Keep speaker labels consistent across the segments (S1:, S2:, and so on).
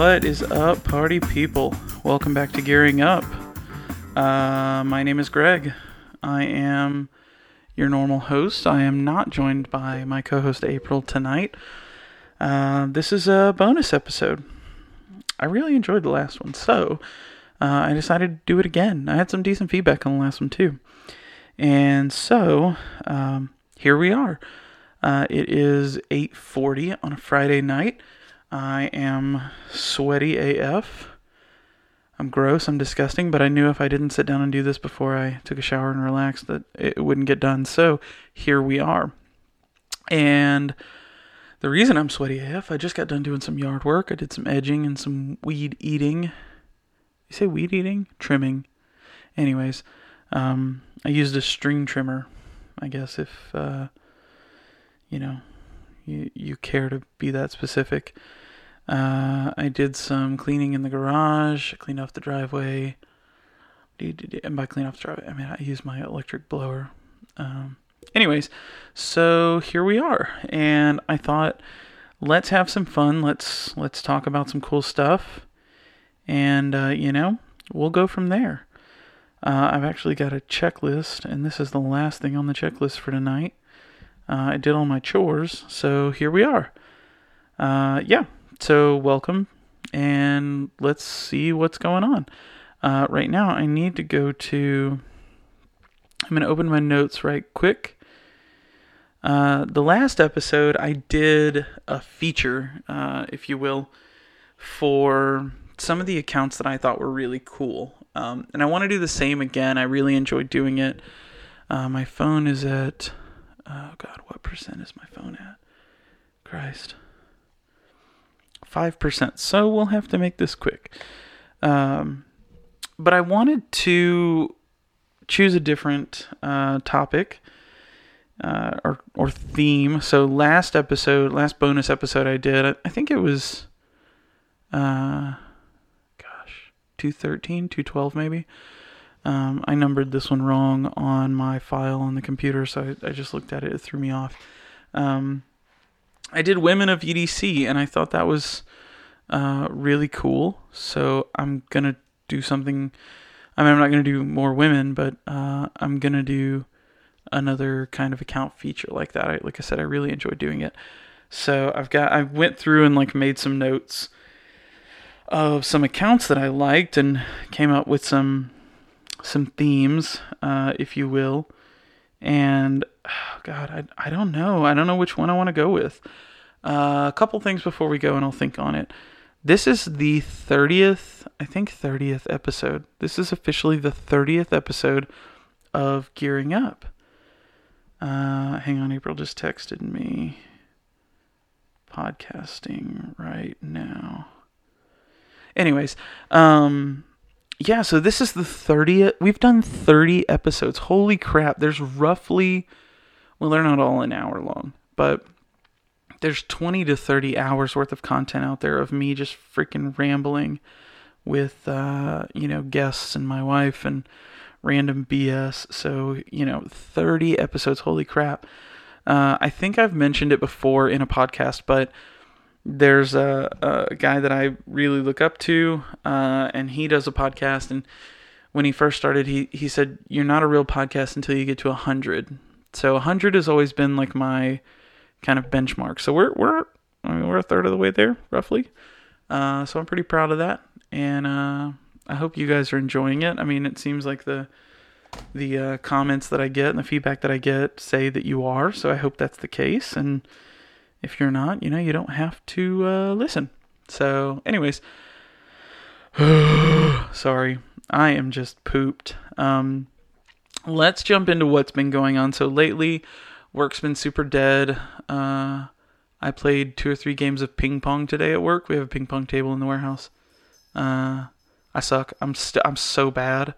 S1: What is up, party people? Welcome back to Gearing Up. Uh, my name is Greg. I am your normal host. I am not joined by my co host April tonight. Uh, this is a bonus episode. I really enjoyed the last one, so uh, I decided to do it again. I had some decent feedback on the last one, too. And so um, here we are. Uh, it is 8:40 on a Friday night. I am sweaty AF. I'm gross, I'm disgusting, but I knew if I didn't sit down and do this before I took a shower and relaxed that it wouldn't get done. So here we are. And the reason I'm sweaty AF, I just got done doing some yard work. I did some edging and some weed eating. You say weed eating? Trimming. Anyways, um, I used a string trimmer, I guess, if, uh, you know, you, you care to be that specific. Uh, I did some cleaning in the garage, cleaned off the driveway. And by clean off the driveway, I mean I used my electric blower. Um, anyways, so here we are, and I thought, let's have some fun. Let's let's talk about some cool stuff, and uh, you know, we'll go from there. Uh, I've actually got a checklist, and this is the last thing on the checklist for tonight. Uh, I did all my chores, so here we are. Uh, yeah, so, welcome, and let's see what's going on. Uh, right now, I need to go to. I'm going to open my notes right quick. Uh, the last episode, I did a feature, uh, if you will, for some of the accounts that I thought were really cool. Um, and I want to do the same again. I really enjoyed doing it. Uh, my phone is at. Oh, God, what percent is my phone at? Christ. 5%. So we'll have to make this quick. Um, but I wanted to choose a different uh, topic uh, or, or theme. So last episode, last bonus episode I did, I think it was, uh, gosh, 213, 212 maybe. Um, I numbered this one wrong on my file on the computer, so I, I just looked at it. It threw me off. Um, I did Women of EDC, and I thought that was uh, really cool. So I'm gonna do something. I mean, I'm not gonna do more women, but uh, I'm gonna do another kind of account feature like that. I, like I said, I really enjoyed doing it. So I've got I went through and like made some notes of some accounts that I liked and came up with some some themes, uh, if you will. And oh God, I I don't know. I don't know which one I want to go with. Uh, a couple things before we go, and I'll think on it. This is the 30th, I think 30th episode. This is officially the 30th episode of Gearing Up. Uh, hang on, April just texted me. Podcasting right now. Anyways, um, yeah, so this is the 30th. We've done 30 episodes. Holy crap. There's roughly, well, they're not all an hour long, but there's 20 to 30 hours worth of content out there of me just freaking rambling with, uh, you know, guests and my wife and random BS. So, you know, 30 episodes. Holy crap. Uh, I think I've mentioned it before in a podcast, but there's a, a guy that I really look up to, uh, and he does a podcast. And when he first started, he, he said, You're not a real podcast until you get to 100. So 100 has always been like my kind of benchmark. So we're, we're, I mean, we're a third of the way there, roughly. Uh, so I'm pretty proud of that. And uh, I hope you guys are enjoying it. I mean, it seems like the the uh, comments that I get and the feedback that I get say that you are. So I hope that's the case. And if you're not, you know, you don't have to uh, listen. So, anyways, sorry, I am just pooped. Um, let's jump into what's been going on. So lately, work's been super dead. Uh, I played two or three games of ping pong today at work. We have a ping pong table in the warehouse. Uh, I suck. I'm st- I'm so bad.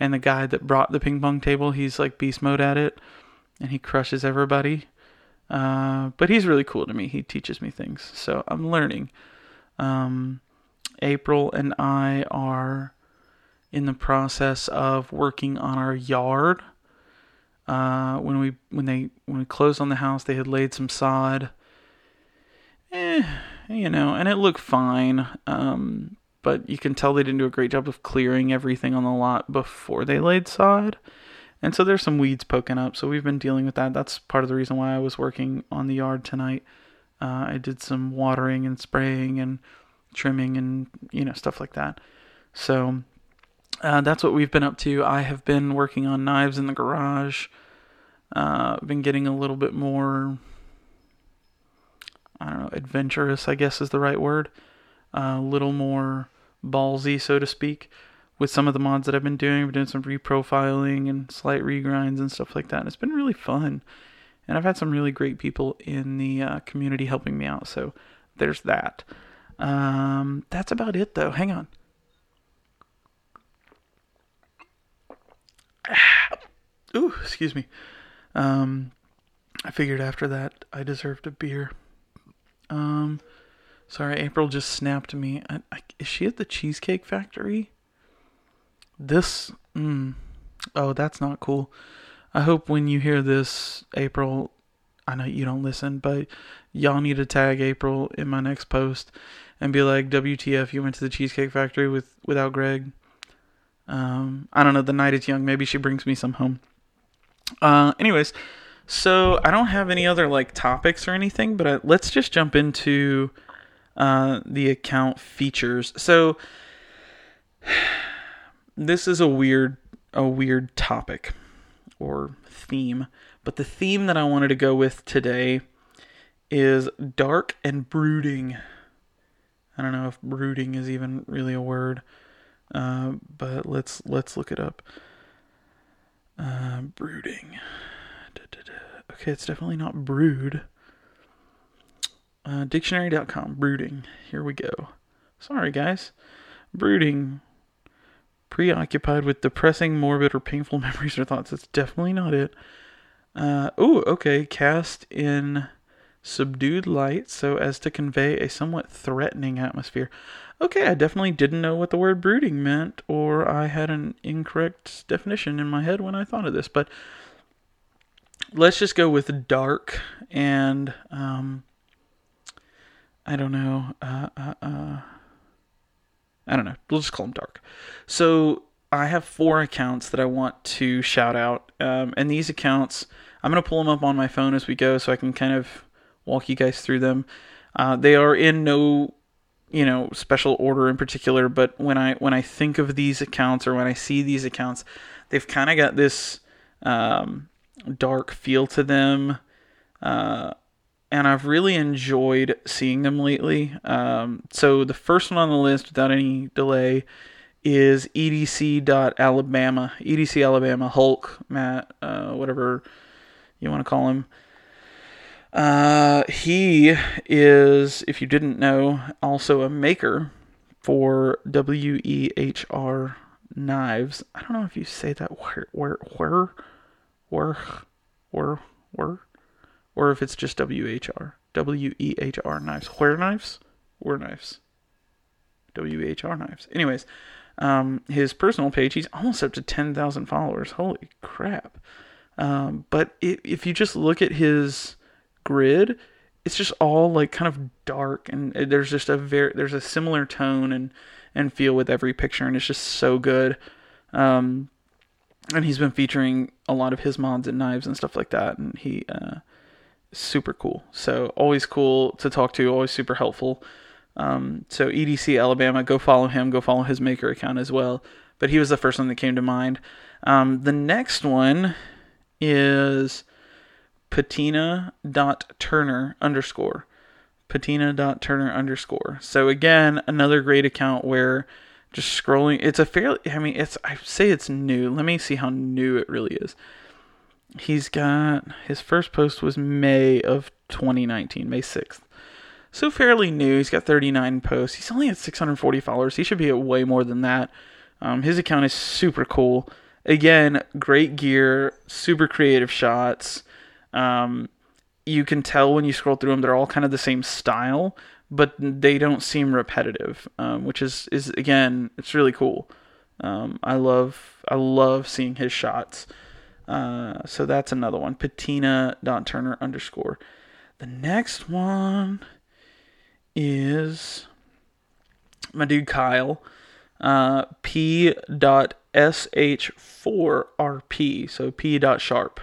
S1: And the guy that brought the ping pong table, he's like beast mode at it, and he crushes everybody. Uh, but he's really cool to me. He teaches me things, so I'm learning. Um, April and I are in the process of working on our yard. Uh, when we when they when we closed on the house, they had laid some sod. Eh, you know, and it looked fine. Um, but you can tell they didn't do a great job of clearing everything on the lot before they laid sod. And so there's some weeds poking up. So we've been dealing with that. That's part of the reason why I was working on the yard tonight. Uh, I did some watering and spraying and trimming and you know stuff like that. So uh, that's what we've been up to. I have been working on knives in the garage. Uh, been getting a little bit more, I don't know, adventurous. I guess is the right word. Uh, a little more ballsy, so to speak, with some of the mods that I've been doing. Been doing some reprofiling and slight regrinds and stuff like that. And it's been really fun. And I've had some really great people in the uh, community helping me out. So there's that. Um, that's about it, though. Hang on. Ooh, excuse me. Um, I figured after that I deserved a beer. Um, sorry, April just snapped me. I, I, is she at the Cheesecake Factory? This, mm, oh, that's not cool. I hope when you hear this, April, I know you don't listen, but y'all need to tag April in my next post and be like, WTF, you went to the Cheesecake Factory with without Greg. Um, I don't know. The night is young. Maybe she brings me some home. Uh, anyways, so I don't have any other like topics or anything, but uh, let's just jump into uh, the account features. So this is a weird, a weird topic or theme, but the theme that I wanted to go with today is dark and brooding. I don't know if brooding is even really a word. Uh, but let's let's look it up. Uh, brooding. Da, da, da. Okay, it's definitely not brood. Uh, dictionary.com. Brooding. Here we go. Sorry, guys. Brooding. Preoccupied with depressing, morbid, or painful memories or thoughts. That's definitely not it. Uh, oh, okay. Cast in subdued light so as to convey a somewhat threatening atmosphere okay, I definitely didn't know what the word brooding meant, or I had an incorrect definition in my head when I thought of this. But let's just go with dark and um, I don't know. Uh, uh, uh, I don't know. We'll just call them dark. So I have four accounts that I want to shout out, um, and these accounts I'm gonna pull them up on my phone as we go, so I can kind of walk you guys through them. Uh, they are in no you know special order in particular but when i when i think of these accounts or when i see these accounts they've kind of got this um, dark feel to them uh, and i've really enjoyed seeing them lately um, so the first one on the list without any delay is edc.alabama edc alabama hulk matt uh, whatever you want to call him uh, he is, if you didn't know, also a maker for WEHR knives. I don't know if you say that where where where where where where or if it's just WHR. WEHR knives. Where knives? Where knives. WHR knives. Anyways, um, his personal page, he's almost up to 10,000 followers. Holy crap. Um, but it, if you just look at his grid, it's just all like kind of dark and there's just a very there's a similar tone and and feel with every picture and it's just so good. Um, and he's been featuring a lot of his mods and knives and stuff like that and he uh, super cool. So always cool to talk to, always super helpful. Um, so EDC Alabama, go follow him, go follow his maker account as well. But he was the first one that came to mind. Um, the next one is patina dot turner underscore patina dot turner underscore so again another great account where just scrolling it's a fairly i mean it's i say it's new let me see how new it really is he's got his first post was may of 2019 may 6th so fairly new. He's got 39 posts. He's only at 640 followers. He should be at way more than that. Um, his account is super cool. Again great gear super creative shots. Um, you can tell when you scroll through them, they're all kind of the same style, but they don't seem repetitive, um, which is is again, it's really cool. Um, I love I love seeing his shots. Uh, so that's another one. Patina dot Turner underscore. The next one is my dude Kyle, uh, P dot sh4rp, so P dot sharp,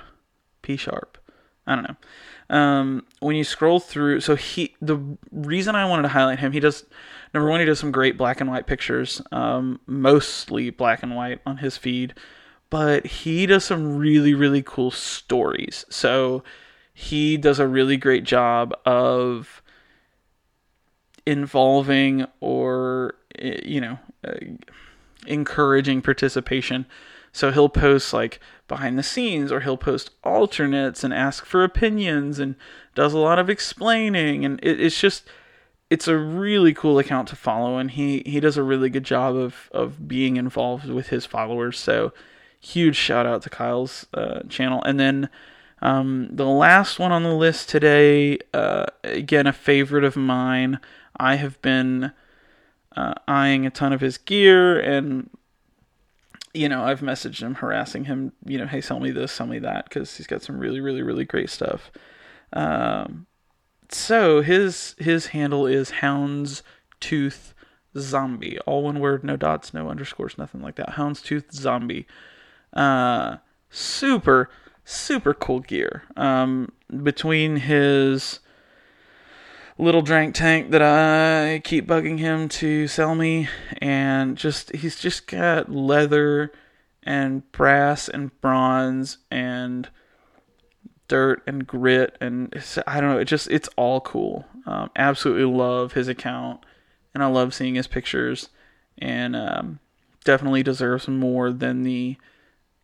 S1: P sharp. I don't know. Um, when you scroll through, so he the reason I wanted to highlight him, he does number one, he does some great black and white pictures, um, mostly black and white on his feed, but he does some really really cool stories. So he does a really great job of involving or eh, you know uh, encouraging participation. So he'll post like behind the scenes or he'll post alternates and ask for opinions and does a lot of explaining. And it, it's just it's a really cool account to follow. And he he does a really good job of of being involved with his followers. So huge shout out to Kyle's uh, channel. And then um, the last one on the list today uh, again a favorite of mine. I have been uh, eyeing a ton of his gear and you know I've messaged him harassing him you know hey sell me this sell me that because he's got some really really really great stuff. Um, so his his handle is hounds tooth zombie all one word no dots no underscores nothing like that. Hounds tooth zombie uh, super super cool gear um, between his little drank tank that I keep bugging him to sell me, and just he's just got leather and brass and bronze and dirt and grit and I don't know. It just it's all cool. Um, absolutely love his account, and I love seeing his pictures, and um, definitely deserves more than the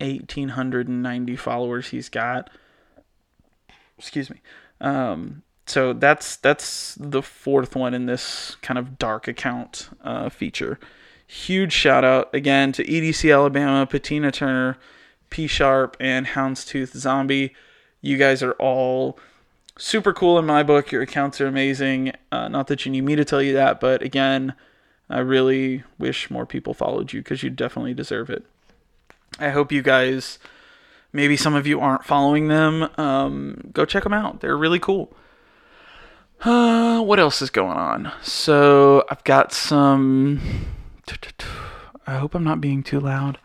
S1: 1890 followers he's got. Excuse me. Um, so that's that's the fourth one in this kind of dark account uh, feature. Huge shout out again to EDC Alabama, Patina Turner, P Sharp, and Houndstooth Zombie. You guys are all super cool in my book. Your accounts are amazing. Uh, not that you need me to tell you that, but again, I really wish more people followed you because you definitely deserve it. I hope you guys, maybe some of you aren't following them, um, go check them out. They're really cool. Uh, what else is going on? So I've got some. I hope I'm not being too loud.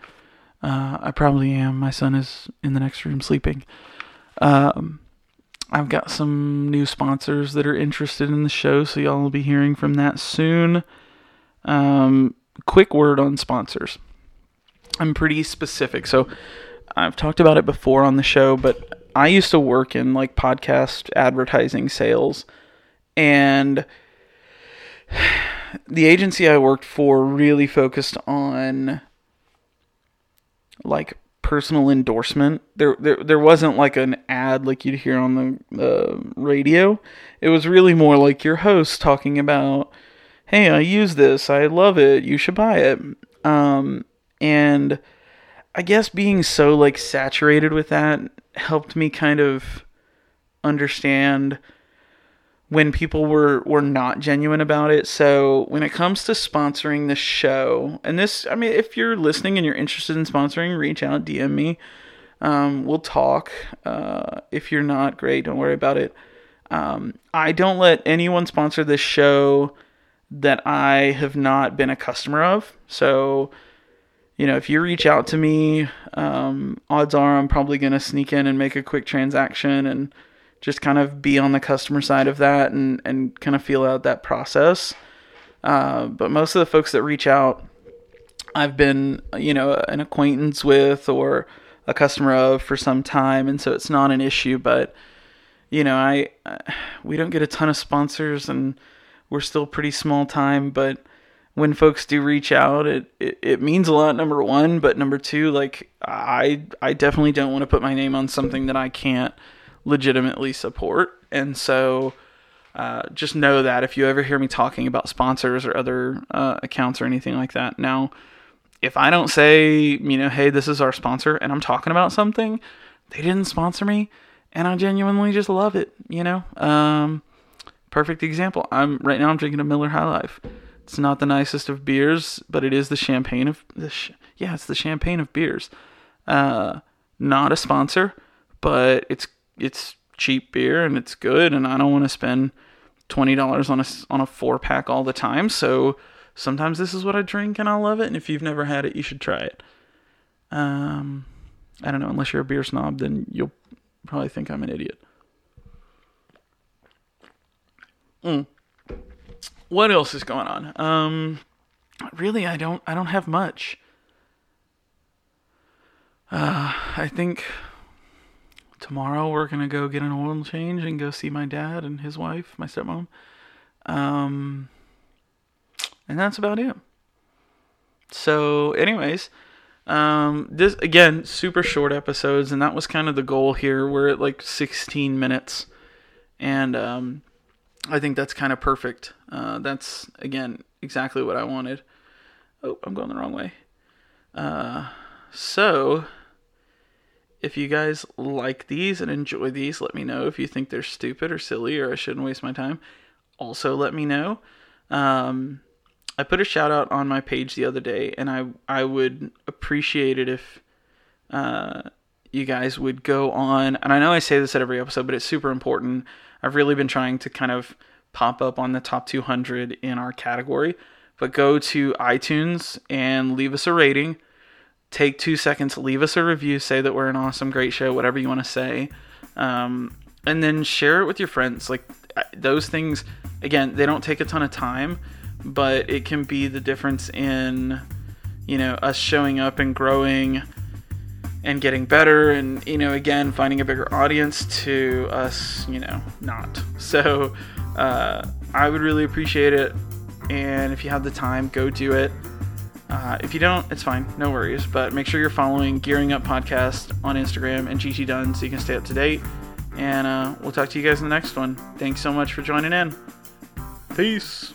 S1: Uh, I probably am. My son is in the next room sleeping. Um, I've got some new sponsors that are interested in the show, so y'all will be hearing from that soon. Um, quick word on sponsors. I'm pretty specific, so I've talked about it before on the show, but I used to work in like podcast advertising sales and the agency I worked for really focused on like personal endorsement. There, there, there wasn't like an ad like you'd hear on the uh, radio. It was really more like your host talking about, "Hey, I use this. I love it. You should buy it." Um, and I guess being so like saturated with that helped me kind of understand when people were were not genuine about it. So when it comes to sponsoring the show, and this, I mean, if you're listening and you're interested in sponsoring, reach out, DM me. Um, we'll talk. Uh, if you're not, great, don't worry about it. Um, I don't let anyone sponsor this show that I have not been a customer of. So, you know, if you reach out to me, um, odds are I'm probably going to sneak in and make a quick transaction and just kind of be on the customer side of that and, and kind of feel out that process. Uh, but most of the folks that reach out, I've been, you know, an acquaintance with or a customer of for some time, and so it's not an issue. But you know, I we don't get a ton of sponsors, and we're still pretty small time. But when folks do reach out, it, it, it means a lot. Number one, but number two, like I I definitely don't want to put my name on something that I can't legitimately support. And so uh, just know that if you ever hear me talking about sponsors or other uh, accounts or anything like that, now, if I don't say, you know, hey, this is our sponsor and I'm talking about something, they didn't sponsor me and I genuinely just love it, you know? Um, perfect example. I'm right now I'm drinking a Miller High Life. It's not the nicest of beers, but it is the champagne of the sh- yeah, it's the champagne of beers. Uh, not a sponsor, but it's it's cheap beer and it's good and I don't want to spend twenty dollars on a on a four pack all the time. So sometimes this is what I drink and I love it. And if you've never had it, you should try it. Um, I don't know. Unless you're a beer snob, then you'll probably think I'm an idiot. Mm. What else is going on? Um, really, I don't. I don't have much. Uh, I think tomorrow we're gonna go get an oil change and go see my dad and his wife, my stepmom. Um, and that's about it. So, anyways, um, this again, super short episodes, and that was kind of the goal here. We're at like 16 minutes, and um, I think that's kind of perfect. Uh, that's again exactly what I wanted. Oh, I'm going the wrong way. Uh, so if you guys like these and enjoy these, let me know. If you think they're stupid or silly or I shouldn't waste my time, also let me know. Um, I put a shout out on my page the other day, and I I would appreciate it if uh, you guys would go on. And I know I say this at every episode, but it's super important. I've really been trying to kind of pop up on the top 200 in our category. But go to iTunes and leave us a rating take two seconds, leave us a review, say that we're an awesome, great show, whatever you want to say, um, and then share it with your friends. Like those things, again, they don't take a ton of time, but it can be the difference in, you know, us showing up and growing and getting better and you know again finding a bigger audience to us you know not so uh, i would really appreciate it and if you have the time go do it uh, if you don't, it's fine, no worries. But make sure you're following Gearing Up Podcast on Instagram and GT Dunn so you can stay up to date. And uh, we'll talk to you guys in the next one. Thanks so much for joining in. Peace.